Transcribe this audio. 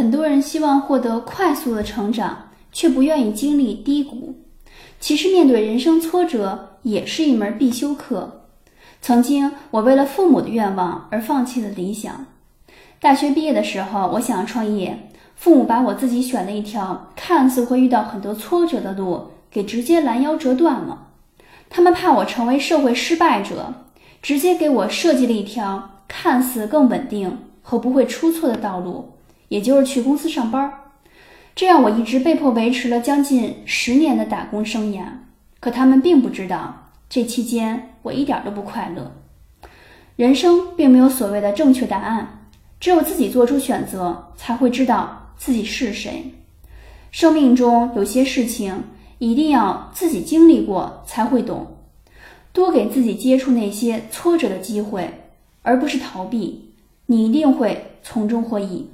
很多人希望获得快速的成长，却不愿意经历低谷。其实，面对人生挫折也是一门必修课。曾经，我为了父母的愿望而放弃了理想。大学毕业的时候，我想创业，父母把我自己选了一条看似会遇到很多挫折的路给直接拦腰折断了。他们怕我成为社会失败者，直接给我设计了一条看似更稳定和不会出错的道路，也就是去公司上班。这样，我一直被迫维持了将近十年的打工生涯。可他们并不知道，这期间我一点都不快乐。人生并没有所谓的正确答案。只有自己做出选择，才会知道自己是谁。生命中有些事情一定要自己经历过才会懂。多给自己接触那些挫折的机会，而不是逃避，你一定会从中获益。